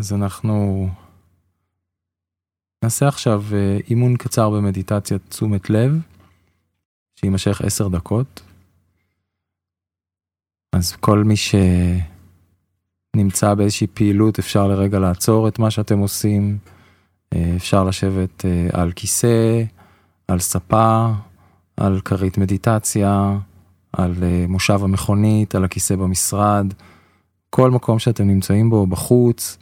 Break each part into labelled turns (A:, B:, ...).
A: אז אנחנו נעשה עכשיו אה, אימון קצר במדיטציית תשומת לב, שיימשך עשר דקות. אז כל מי שנמצא באיזושהי פעילות אפשר לרגע לעצור את מה שאתם עושים, אה, אפשר לשבת אה, על כיסא, על ספה, על כרית מדיטציה, על מושב המכונית, על הכיסא במשרד, כל מקום שאתם נמצאים בו בחוץ.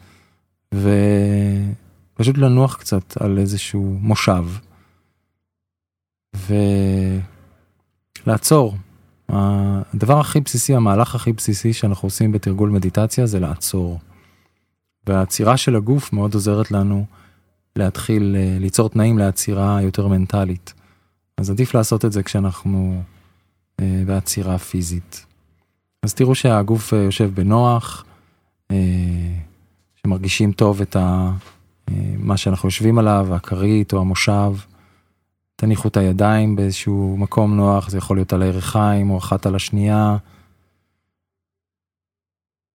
A: ופשוט לנוח קצת על איזשהו מושב. ולעצור. הדבר הכי בסיסי, המהלך הכי בסיסי שאנחנו עושים בתרגול מדיטציה זה לעצור. והעצירה של הגוף מאוד עוזרת לנו להתחיל אה, ליצור תנאים לעצירה יותר מנטלית. אז עדיף לעשות את זה כשאנחנו אה, בעצירה פיזית. אז תראו שהגוף אה, יושב בנוח, שמרגישים טוב את ה, אה, מה שאנחנו יושבים עליו, הכרית או המושב. תניחו את הידיים באיזשהו מקום נוח, זה יכול להיות על הירכיים או אחת על השנייה.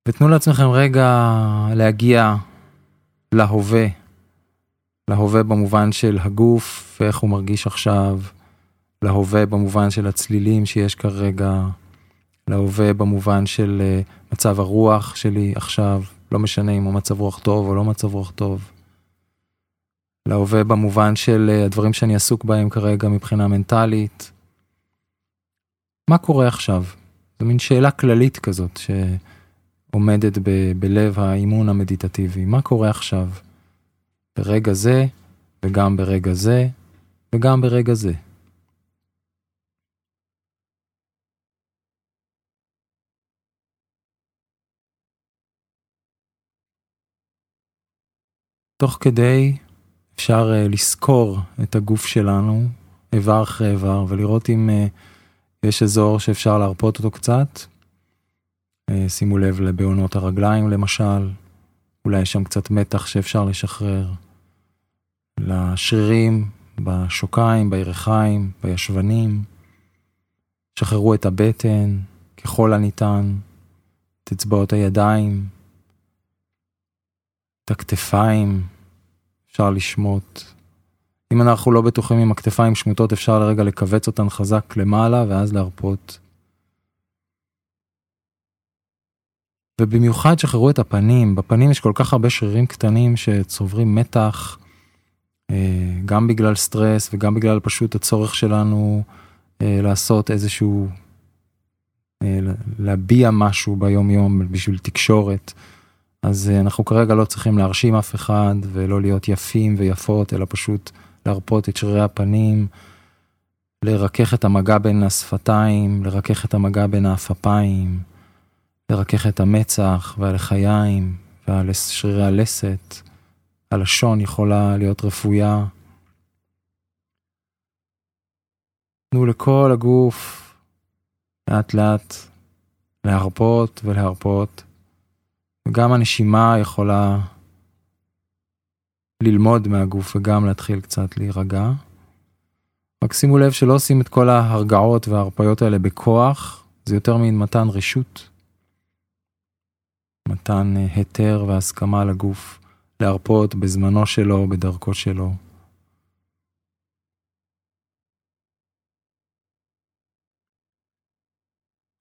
A: ותנו לעצמכם רגע להגיע להווה, להווה במובן של הגוף ואיך הוא מרגיש עכשיו, להווה במובן של הצלילים שיש כרגע, להווה במובן של אה, מצב הרוח שלי עכשיו, לא משנה אם הוא מצב רוח טוב או לא מצב רוח טוב. להווה במובן של אה, הדברים שאני עסוק בהם כרגע מבחינה מנטלית. מה קורה עכשיו? זו מין שאלה כללית כזאת שעומדת ב- בלב האימון המדיטטיבי. מה קורה עכשיו? ברגע זה, וגם ברגע זה, וגם ברגע זה. תוך כדי אפשר uh, לסקור את הגוף שלנו איבר אחרי איבר ולראות אם uh, יש אזור שאפשר להרפות אותו קצת. Uh, שימו לב לבעונות הרגליים למשל, אולי יש שם קצת מתח שאפשר לשחרר. לשרירים, בשוקיים, בירכיים, בישבנים. שחררו את הבטן ככל הניתן, את אצבעות הידיים, את הכתפיים, אפשר לשמוט. אם אנחנו לא בטוחים אם הכתפיים שמוטות אפשר לרגע לכווץ אותן חזק למעלה ואז להרפות. ובמיוחד שחררו את הפנים, בפנים יש כל כך הרבה שרירים קטנים שצוברים מתח, אה, גם בגלל סטרס וגם בגלל פשוט הצורך שלנו אה, לעשות איזשהו, אה, להביע משהו ביום יום בשביל תקשורת. אז אה, אנחנו כרגע לא צריכים להרשים אף אחד ולא להיות יפים ויפות, אלא פשוט להרפות את שרירי הפנים, לרכך את המגע בין השפתיים, לרכך את המגע בין האפפיים, לרכך את המצח והלחיים ושרירי הלסת. הלשון יכולה להיות רפויה. תנו לכל הגוף לאט לאט להרפות ולהרפות. וגם הנשימה יכולה ללמוד מהגוף וגם להתחיל קצת להירגע. רק שימו לב שלא עושים את כל ההרגעות וההרפאיות האלה בכוח, זה יותר מין מתן רשות. מתן אה, היתר והסכמה לגוף להרפות בזמנו שלו, בדרכו שלו.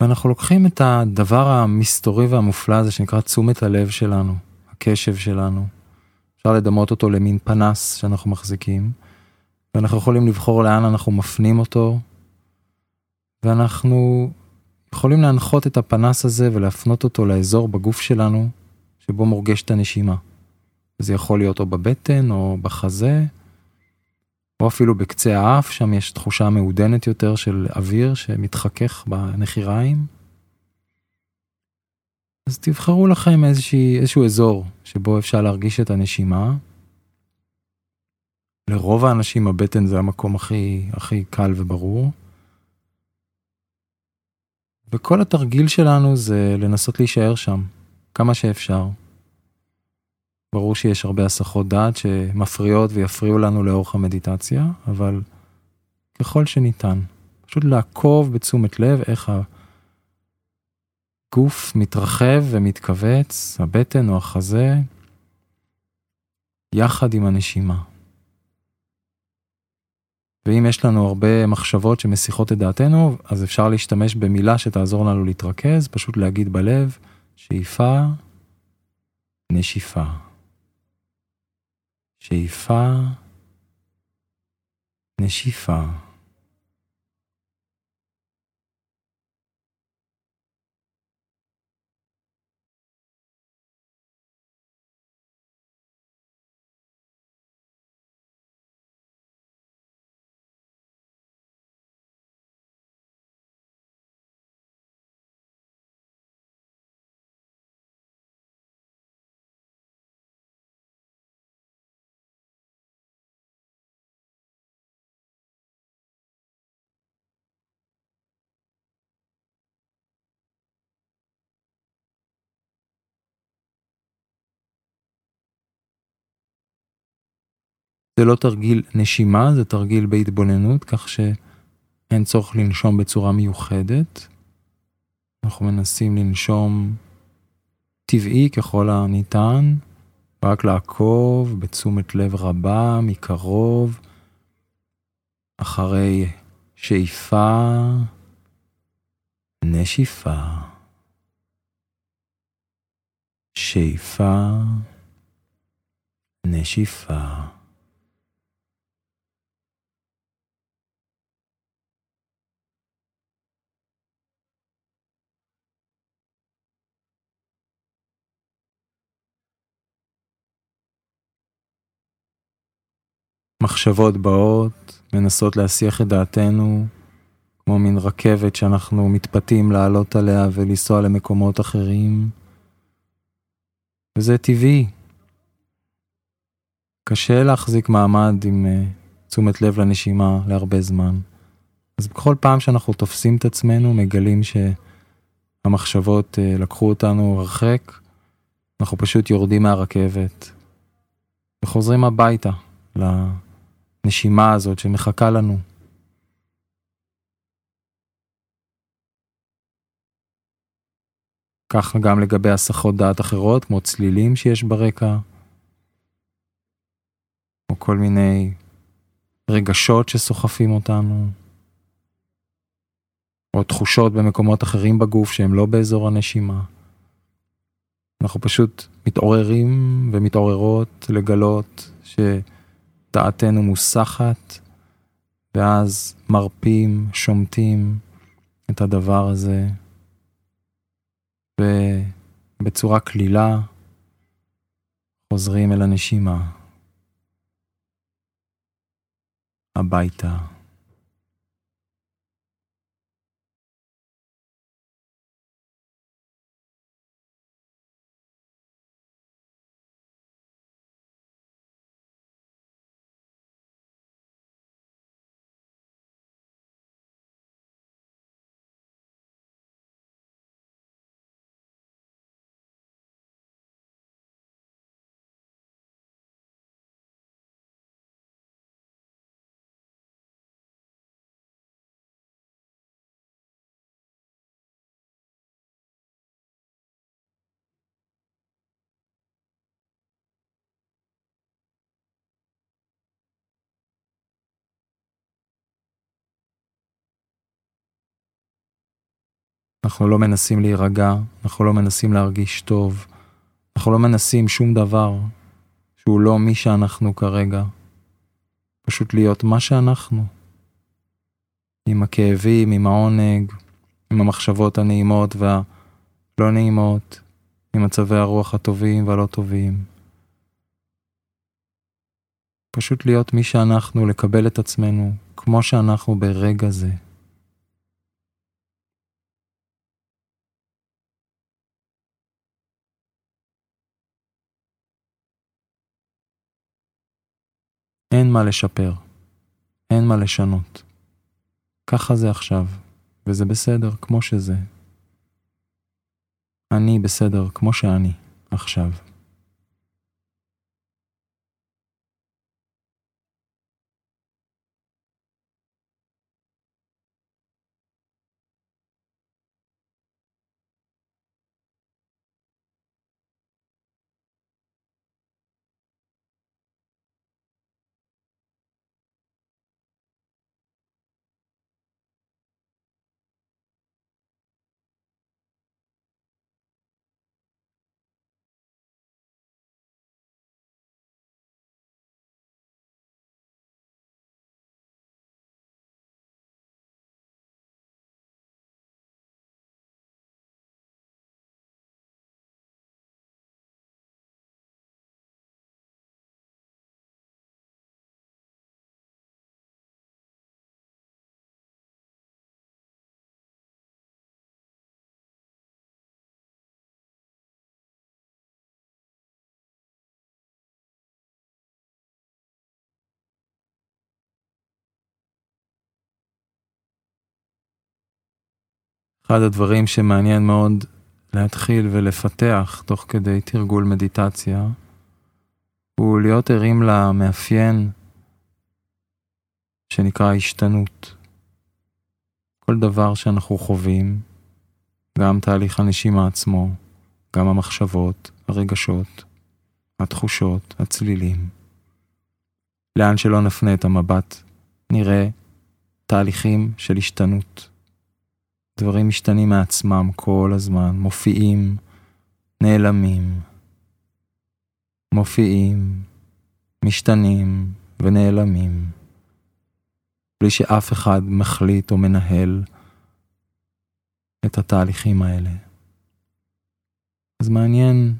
A: ואנחנו לוקחים את הדבר המסתורי והמופלא הזה שנקרא תשומת הלב שלנו, הקשב שלנו. אפשר לדמות אותו למין פנס שאנחנו מחזיקים, ואנחנו יכולים לבחור לאן אנחנו מפנים אותו, ואנחנו יכולים להנחות את הפנס הזה ולהפנות אותו לאזור בגוף שלנו שבו מורגשת הנשימה. זה יכול להיות או בבטן או בחזה, או אפילו בקצה האף, שם יש תחושה מעודנת יותר של אוויר שמתחכך בנחיריים. אז תבחרו לכם איזושהי, איזשהו אזור שבו אפשר להרגיש את הנשימה. לרוב האנשים הבטן זה המקום הכי, הכי קל וברור. וכל התרגיל שלנו זה לנסות להישאר שם כמה שאפשר. ברור שיש הרבה הסחות דעת שמפריעות ויפריעו לנו לאורך המדיטציה, אבל ככל שניתן, פשוט לעקוב בתשומת לב איך הגוף מתרחב ומתכווץ, הבטן או החזה, יחד עם הנשימה. ואם יש לנו הרבה מחשבות שמסיחות את דעתנו, אז אפשר להשתמש במילה שתעזור לנו להתרכז, פשוט להגיד בלב, שאיפה, נשיפה. שאיפה, נשיפה. זה לא תרגיל נשימה, זה תרגיל בהתבוננות, כך שאין צורך לנשום בצורה מיוחדת. אנחנו מנסים לנשום טבעי ככל הניתן, רק לעקוב בתשומת לב רבה, מקרוב, אחרי שאיפה, נשיפה, שאיפה, נשיפה. מחשבות באות, מנסות להסיח את דעתנו, כמו מין רכבת שאנחנו מתפתים לעלות עליה ולנסוע למקומות אחרים. וזה טבעי. קשה להחזיק מעמד עם uh, תשומת לב לנשימה להרבה זמן. אז בכל פעם שאנחנו תופסים את עצמנו, מגלים שהמחשבות uh, לקחו אותנו הרחק, אנחנו פשוט יורדים מהרכבת וחוזרים הביתה. הנשימה הזאת שמחכה לנו. כך גם לגבי הסחות דעת אחרות, כמו צלילים שיש ברקע, או כל מיני רגשות שסוחפים אותנו, או תחושות במקומות אחרים בגוף שהם לא באזור הנשימה. אנחנו פשוט מתעוררים ומתעוררות לגלות ש... דעתנו מוסחת, ואז מרפים, שומטים את הדבר הזה, ובצורה קלילה חוזרים אל הנשימה, הביתה. אנחנו לא מנסים להירגע, אנחנו לא מנסים להרגיש טוב, אנחנו לא מנסים שום דבר שהוא לא מי שאנחנו כרגע. פשוט להיות מה שאנחנו. עם הכאבים, עם העונג, עם המחשבות הנעימות והלא נעימות, עם מצבי הרוח הטובים והלא טובים. פשוט להיות מי שאנחנו, לקבל את עצמנו כמו שאנחנו ברגע זה. אין מה לשפר, אין מה לשנות. ככה זה עכשיו, וזה בסדר כמו שזה. אני בסדר כמו שאני עכשיו. אחד הדברים שמעניין מאוד להתחיל ולפתח תוך כדי תרגול מדיטציה, הוא להיות ערים למאפיין שנקרא השתנות. כל דבר שאנחנו חווים, גם תהליך הנשימה עצמו, גם המחשבות, הרגשות, התחושות, הצלילים. לאן שלא נפנה את המבט, נראה תהליכים של השתנות. דברים משתנים מעצמם כל הזמן, מופיעים, נעלמים, מופיעים, משתנים ונעלמים, בלי שאף אחד מחליט או מנהל את התהליכים האלה. אז מעניין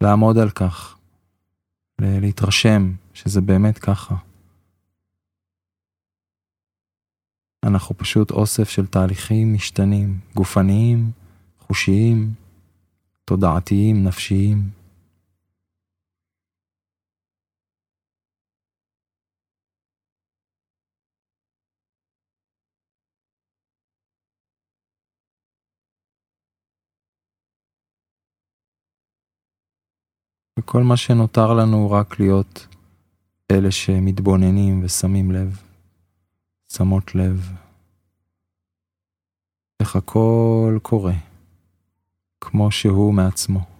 A: לעמוד על כך, להתרשם שזה באמת ככה. אנחנו פשוט אוסף של תהליכים משתנים, גופניים, חושיים, תודעתיים, נפשיים. וכל מה שנותר לנו רק להיות אלה שמתבוננים ושמים לב, שמות לב, איך הכל קורה, כמו שהוא מעצמו.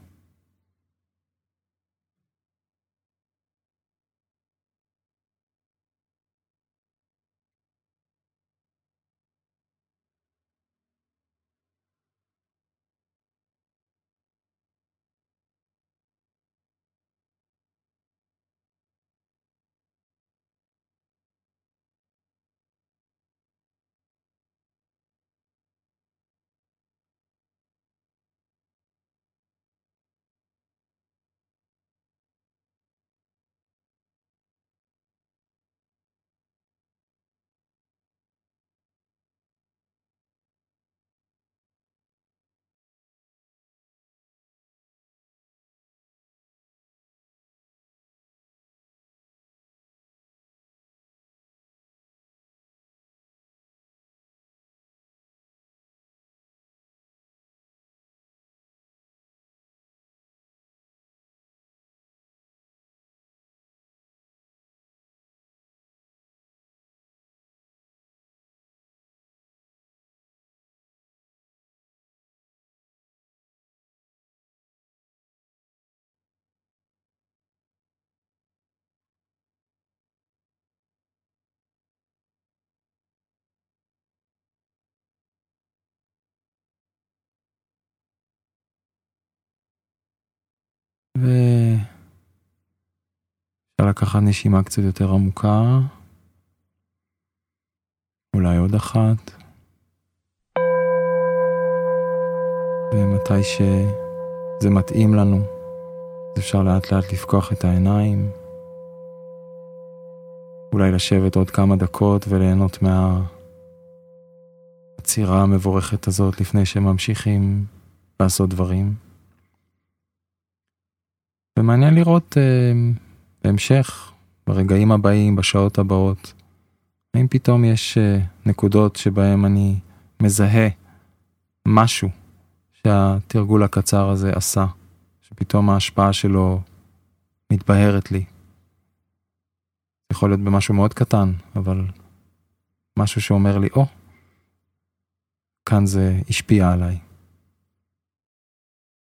A: ואפשר לקחת נשימה קצת יותר עמוקה, אולי עוד אחת. ומתי שזה מתאים לנו, אז אפשר לאט לאט לפקוח את העיניים. אולי לשבת עוד כמה דקות וליהנות מהעצירה המבורכת הזאת לפני שממשיכים לעשות דברים. ומעניין לראות אה, בהמשך, ברגעים הבאים, בשעות הבאות, האם פתאום יש אה, נקודות שבהם אני מזהה משהו שהתרגול הקצר הזה עשה, שפתאום ההשפעה שלו מתבהרת לי. יכול להיות במשהו מאוד קטן, אבל משהו שאומר לי, או, oh, כאן זה השפיע עליי.